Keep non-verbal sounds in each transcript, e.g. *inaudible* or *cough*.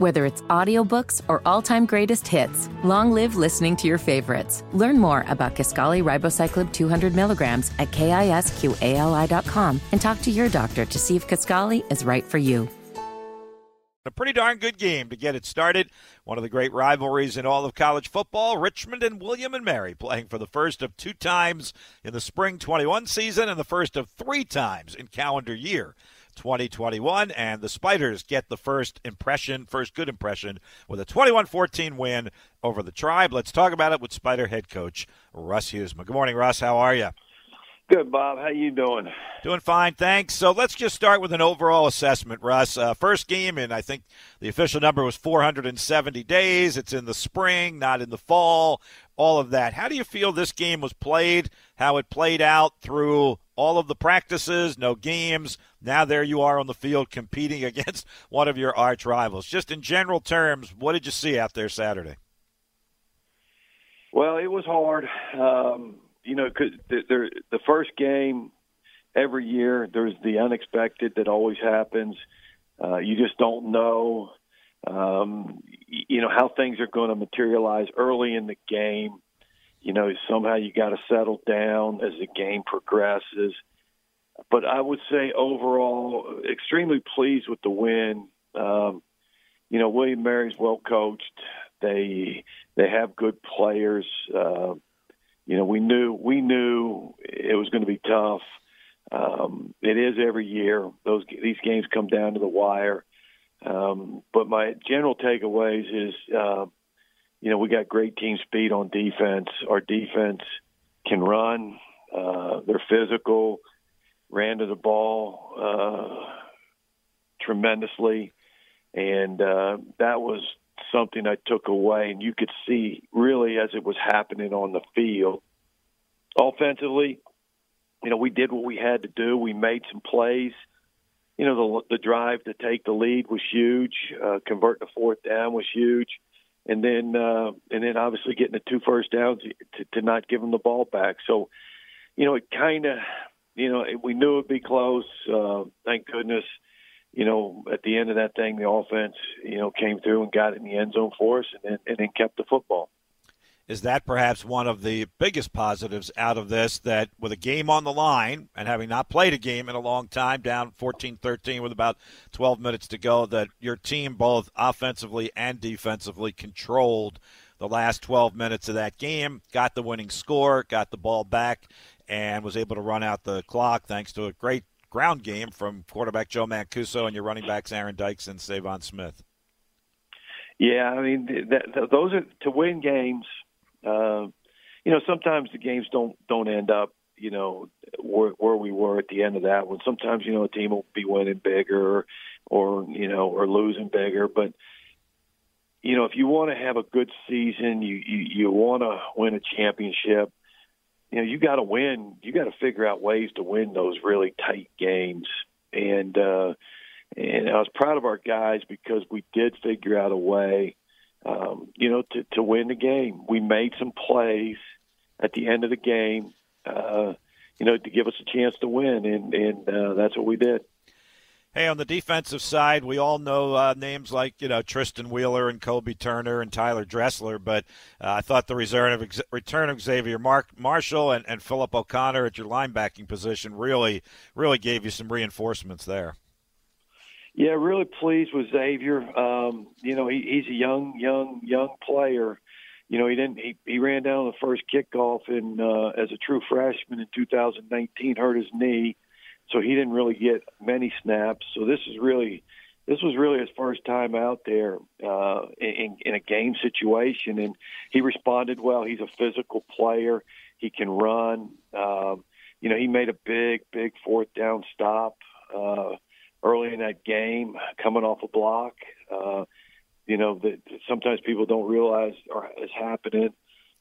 Whether it's audiobooks or all-time greatest hits, long live listening to your favorites. Learn more about Kisqali Ribociclib 200 milligrams at kisqali.com and talk to your doctor to see if Kisqali is right for you. A pretty darn good game to get it started. One of the great rivalries in all of college football. Richmond and William and Mary playing for the first of two times in the spring 21 season and the first of three times in calendar year 2021. And the Spiders get the first impression, first good impression, with a 21 14 win over the Tribe. Let's talk about it with Spider head coach Russ Huesman. Good morning, Russ. How are you? Good, Bob. How you doing? Doing fine, thanks. So let's just start with an overall assessment, Russ. Uh, first game, and I think the official number was 470 days. It's in the spring, not in the fall. All of that. How do you feel this game was played? How it played out through all of the practices, no games. Now there you are on the field competing *laughs* against one of your arch rivals. Just in general terms, what did you see out there Saturday? Well, it was hard. Um, you know, cause the, the first game every year, there's the unexpected that always happens. Uh, you just don't know, um, you know, how things are going to materialize early in the game. You know, somehow you got to settle down as the game progresses. But I would say overall, extremely pleased with the win. Um, you know, William Mary's well coached. They they have good players. Uh, you know, we knew we knew it was going to be tough. Um, it is every year. Those these games come down to the wire. Um, but my general takeaways is, uh, you know, we got great team speed on defense. Our defense can run. Uh, they're physical. Ran to the ball uh, tremendously, and uh, that was something I took away, and you could see really as it was happening on the field. Offensively, you know, we did what we had to do. We made some plays. You know, the the drive to take the lead was huge. Uh, converting the fourth down was huge, and then uh, and then obviously getting the two first downs to, to not give them the ball back. So, you know, it kind of, you know, we knew it'd be close. Uh, thank goodness you know, at the end of that thing, the offense, you know, came through and got it in the end zone for us, and then, and then kept the football. Is that perhaps one of the biggest positives out of this? That with a game on the line and having not played a game in a long time, down 14-13 with about 12 minutes to go, that your team, both offensively and defensively, controlled the last 12 minutes of that game, got the winning score, got the ball back, and was able to run out the clock thanks to a great ground game from quarterback Joe Mancuso and your running backs Aaron Dykes and Savon Smith. Yeah, I mean those are to win games. Uh, you know, sometimes the games don't don't end up you know where, where we were at the end of that one. Sometimes you know a team will be winning bigger, or, or you know, or losing bigger. But you know, if you want to have a good season, you you, you want to win a championship you know, you got to win. You got to figure out ways to win those really tight games. And uh, and I was proud of our guys because we did figure out a way, um, you know, to to win the game. We made some plays at the end of the game, uh, you know, to give us a chance to win, and and uh, that's what we did. Hey, on the defensive side, we all know uh, names like you know Tristan Wheeler and Kobe Turner and Tyler Dressler, but uh, I thought the return of return of Xavier Mark, Marshall and, and Philip O'Connor at your linebacking position really really gave you some reinforcements there. Yeah, really pleased with Xavier. Um, you know, he, he's a young, young, young player. You know, he didn't. He, he ran down the first kickoff in uh, as a true freshman in 2019, hurt his knee so he didn't really get many snaps. So this is really this was really his first time out there uh, in, in a game situation, and he responded well. He's a physical player. He can run. Um, you know, he made a big, big fourth down stop uh, early in that game, coming off a block. Uh, you know that sometimes people don't realize is happening.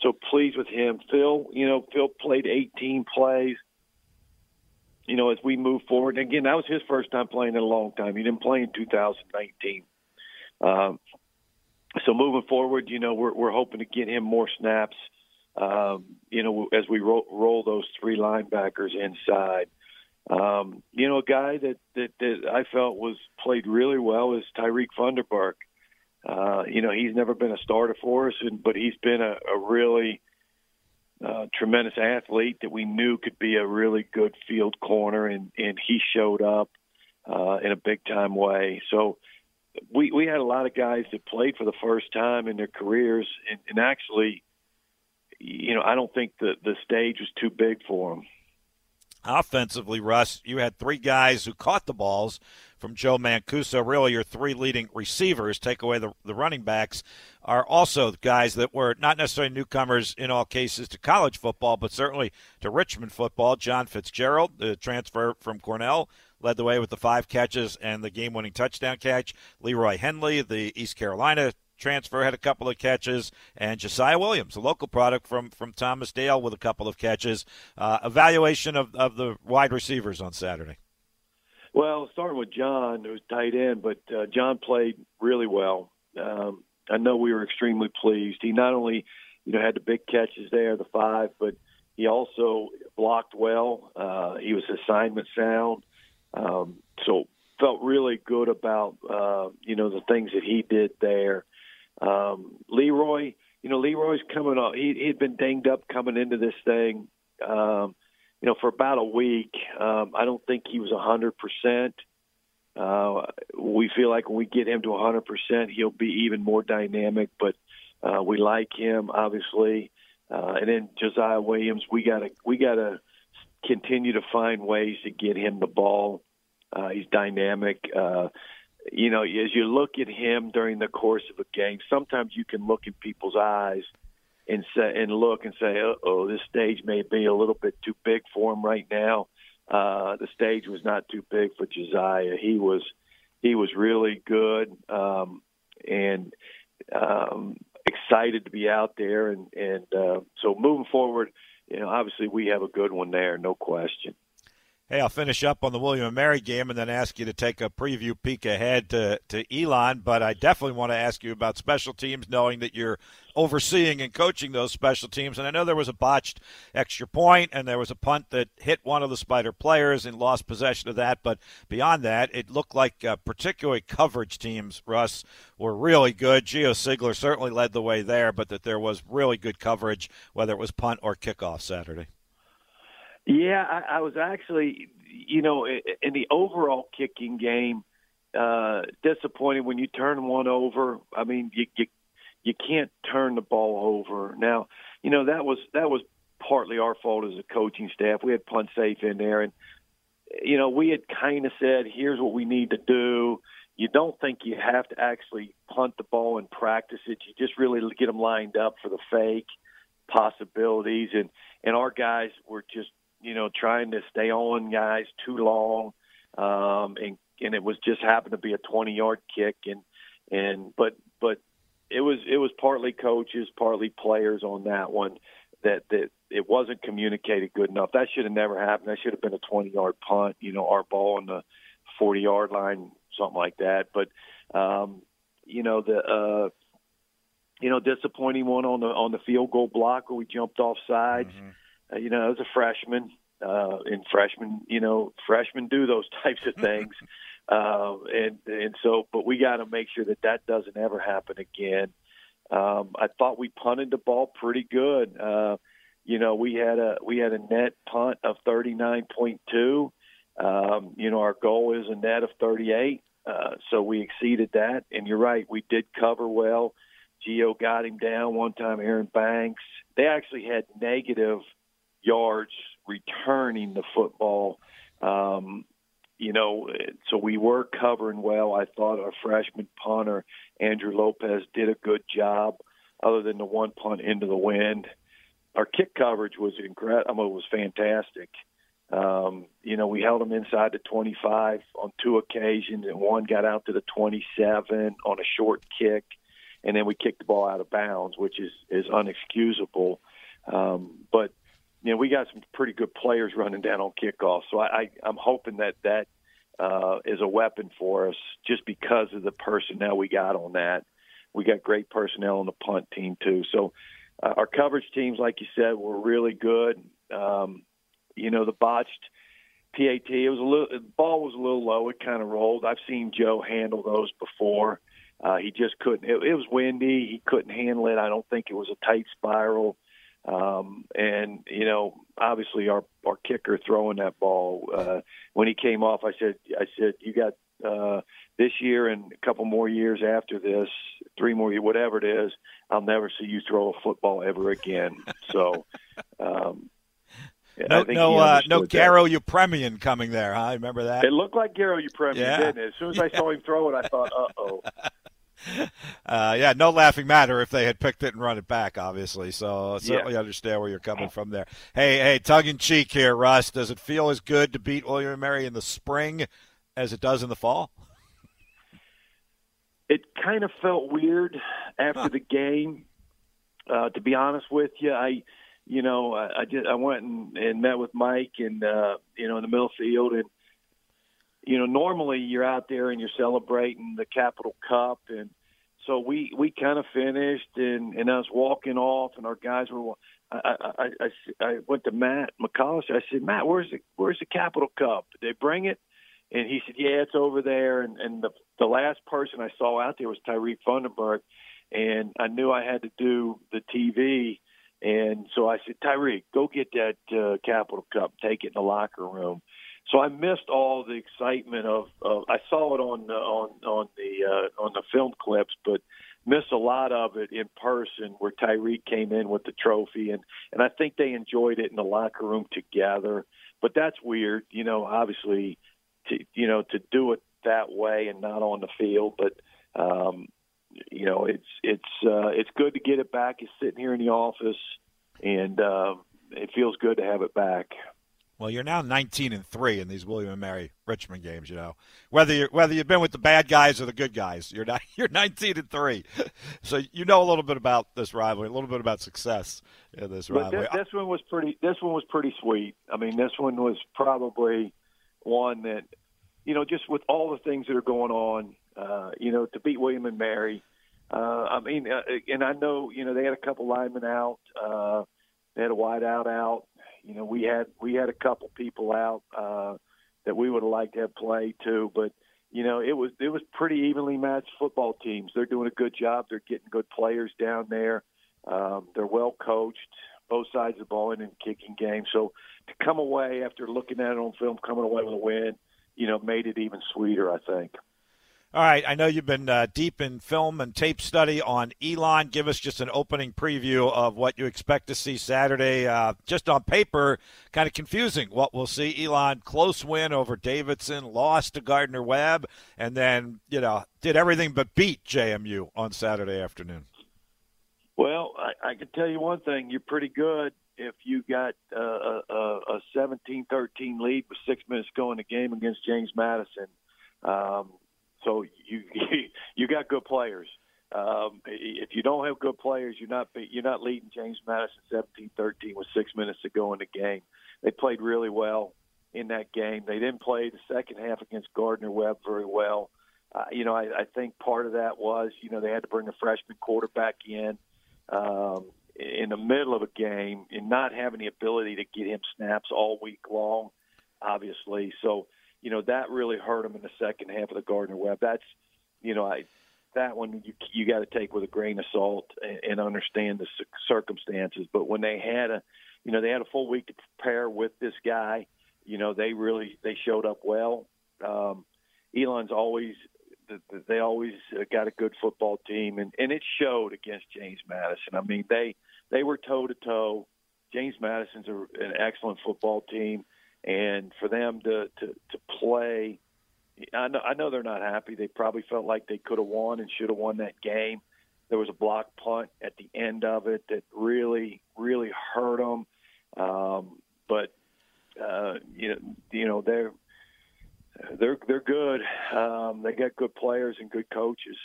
So pleased with him. Phil, you know, Phil played 18 plays you know, as we move forward. And again, that was his first time playing in a long time. He didn't play in 2019. Um, so moving forward, you know, we're we're hoping to get him more snaps. Um, you know, as we roll, roll those three linebackers inside. Um, you know, a guy that, that that I felt was played really well is Tyreek Funderburk. Uh, you know, he's never been a starter for us, and, but he's been a, a really uh, tremendous athlete that we knew could be a really good field corner, and, and he showed up uh, in a big time way. So we we had a lot of guys that played for the first time in their careers, and, and actually, you know, I don't think the the stage was too big for them. Offensively, Russ, you had three guys who caught the balls from Joe Mancuso. Really, your three leading receivers, take away the, the running backs, are also guys that were not necessarily newcomers in all cases to college football, but certainly to Richmond football. John Fitzgerald, the transfer from Cornell, led the way with the five catches and the game winning touchdown catch. Leroy Henley, the East Carolina transfer had a couple of catches, and Josiah Williams, a local product from from Thomas Dale, with a couple of catches. Uh, evaluation of, of the wide receivers on Saturday. Well, starting with John, who's tight end, but uh, John played really well. Um, I know we were extremely pleased. He not only, you know, had the big catches there, the five, but he also blocked well. Uh, he was assignment sound. Um, so felt really good about uh, you know the things that he did there. Um, Leroy, you know, Leroy's coming up. He he'd been dinged up coming into this thing, um, you know, for about a week. Um, I don't think he was a hundred percent. Uh, we feel like when we get him to a hundred percent, he'll be even more dynamic. But uh, we like him, obviously. Uh, and then Josiah Williams, we gotta we gotta continue to find ways to get him the ball. Uh, he's dynamic. Uh, you know, as you look at him during the course of a game, sometimes you can look in people's eyes and say and look and say, "Oh, this stage may be a little bit too big for him right now." Uh, the stage was not too big for Josiah. He was he was really good um, and um, excited to be out there, and and uh, so moving forward, you know, obviously we have a good one there, no question. Hey, I'll finish up on the William and Mary game and then ask you to take a preview peek ahead to, to Elon. But I definitely want to ask you about special teams, knowing that you're overseeing and coaching those special teams. And I know there was a botched extra point and there was a punt that hit one of the Spider players and lost possession of that. But beyond that, it looked like uh, particularly coverage teams, Russ, were really good. Geo Sigler certainly led the way there, but that there was really good coverage, whether it was punt or kickoff Saturday. Yeah, I, I was actually, you know, in the overall kicking game, uh, disappointed when you turn one over. I mean, you, you you can't turn the ball over. Now, you know that was that was partly our fault as a coaching staff. We had punt safe in there, and you know we had kind of said, "Here's what we need to do." You don't think you have to actually punt the ball and practice it. You just really get them lined up for the fake possibilities, and and our guys were just you know, trying to stay on guys too long, um, and and it was just happened to be a 20 yard kick, and and but but it was it was partly coaches, partly players on that one that that it wasn't communicated good enough. That should have never happened. That should have been a 20 yard punt, you know, our ball on the 40 yard line, something like that. But um, you know the. uh you know, disappointing one on the on the field goal block where we jumped off sides. Mm-hmm uh, you know, as a freshman, uh, and freshmen, you know, freshmen do those *laughs* types of things. *laughs* uh, and, and so, but we got to make sure that that doesn't ever happen again. Um, I thought we punted the ball pretty good. Uh, you know, we had a, we had a net punt of 39.2. Um, you know, our goal is a net of 38. Uh, so we exceeded that. And you're right, we did cover well. Geo got him down one time, Aaron Banks. They actually had negative – yards returning the football. Um, you know, so we were covering well. I thought our freshman punter Andrew Lopez did a good job, other than the one punt into the wind. Our kick coverage was incredible. It was fantastic. Um, you know, we held them inside the 25 on two occasions, and one got out to the 27 on a short kick, and then we kicked the ball out of bounds, which is is unexcusable. Um, but you know, we got some pretty good players running down on kickoff. So I, I, I'm hoping that that uh, is a weapon for us just because of the personnel we got on that. We got great personnel on the punt team too. So uh, our coverage teams, like you said, were really good. Um, you know, the botched PAT, it was a little, the ball was a little low. It kind of rolled. I've seen Joe handle those before. Uh, he just couldn't. It, it was windy. He couldn't handle it. I don't think it was a tight spiral. Um, and you know, obviously, our our kicker throwing that ball uh, when he came off, I said, I said, you got uh, this year and a couple more years after this, three more years, whatever it is, I'll never see you throw a football ever again. so. *laughs* Um, no, no, uh, no Garo Yepremian coming there. Huh? I remember that. It looked like Garo Yepremian, yeah. didn't it? As soon as I saw him throw it, I thought, "Uh oh." *laughs* Uh, yeah, no laughing matter if they had picked it and run it back, obviously. So certainly yeah. understand where you're coming from there. Hey, hey, tongue in cheek here, Russ. Does it feel as good to beat William and Mary in the spring as it does in the fall? It kind of felt weird after huh. the game. Uh, to be honest with you, I you know, I, I just I went and, and met with Mike and uh, you know in the middle field and you know normally you're out there and you're celebrating the Capital Cup and so we we kind of finished and and I was walking off and our guys were I I I, I went to Matt McCollister I said Matt where's the where's the Capital Cup? Did they bring it? And he said yeah it's over there. And and the the last person I saw out there was Tyreek Funderburk and I knew I had to do the TV and so I said, Tyreek, go get that uh, Capital Cup, take it in the locker room. So I missed all the excitement of. of I saw it on the, on on the uh, on the film clips, but missed a lot of it in person where Tyreek came in with the trophy, and and I think they enjoyed it in the locker room together. But that's weird, you know. Obviously, to you know to do it that way and not on the field, but um, you know, it's it's uh, it's good to get it back. It's sitting here in the office, and uh, it feels good to have it back. Well, you're now 19 and three in these William and Mary Richmond games. You know whether you whether you've been with the bad guys or the good guys, you're not *laughs* you're 19 and three, *laughs* so you know a little bit about this rivalry, a little bit about success in this but rivalry. This, this one was pretty. This one was pretty sweet. I mean, this one was probably one that you know just with all the things that are going on uh, you know, to beat William and Mary. Uh, I mean, uh, and I know, you know, they had a couple linemen out. Uh, they had a wide out out. You know, we had we had a couple people out uh, that we would have liked to have played too, but you know, it was it was pretty evenly matched football teams. They're doing a good job. They're getting good players down there. Um, they're well coached, both sides of the ball in and kicking game. So to come away after looking at it on film, coming away with a win, you know, made it even sweeter. I think. All right, I know you've been uh, deep in film and tape study on Elon. Give us just an opening preview of what you expect to see Saturday. Uh, just on paper, kind of confusing what we'll see. Elon, close win over Davidson, lost to Gardner Webb, and then, you know, did everything but beat JMU on Saturday afternoon. Well, I, I can tell you one thing. You're pretty good if you got uh, a, a 17-13 lead with six minutes to go in the game against James Madison. Um, so you *laughs* you got good players. Um, if you don't have good players, you're not you're not leading James Madison 17-13 with six minutes to go in the game. They played really well in that game. They didn't play the second half against Gardner Webb very well. Uh, you know, I, I think part of that was you know they had to bring a freshman quarterback in um, in the middle of a game and not having the ability to get him snaps all week long, obviously. So you know that really hurt them in the second half of the Gardner Webb. That's you know I that one you you got to take with a grain of salt and, and understand the circumstances. But when they had a you know they had a full week to prepare with this guy, you know they really they showed up well. Um, Elon's always they always got a good football team, and and it showed against James Madison. I mean they they were toe to toe. James Madison's a, an excellent football team and for them to to to play. I know, I know they're not happy. They probably felt like they could have won and should have won that game. There was a block punt at the end of it that really, really hurt them. Um, but uh, you know, you know they're they're they're good. Um, they got good players and good coaches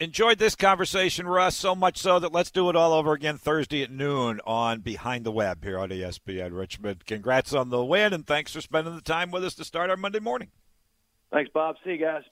enjoyed this conversation, Russ, so much so that let's do it all over again Thursday at noon on Behind the Web here on ESPN Richmond. Congrats on the win, and thanks for spending the time with us to start our Monday morning. Thanks, Bob. See you guys.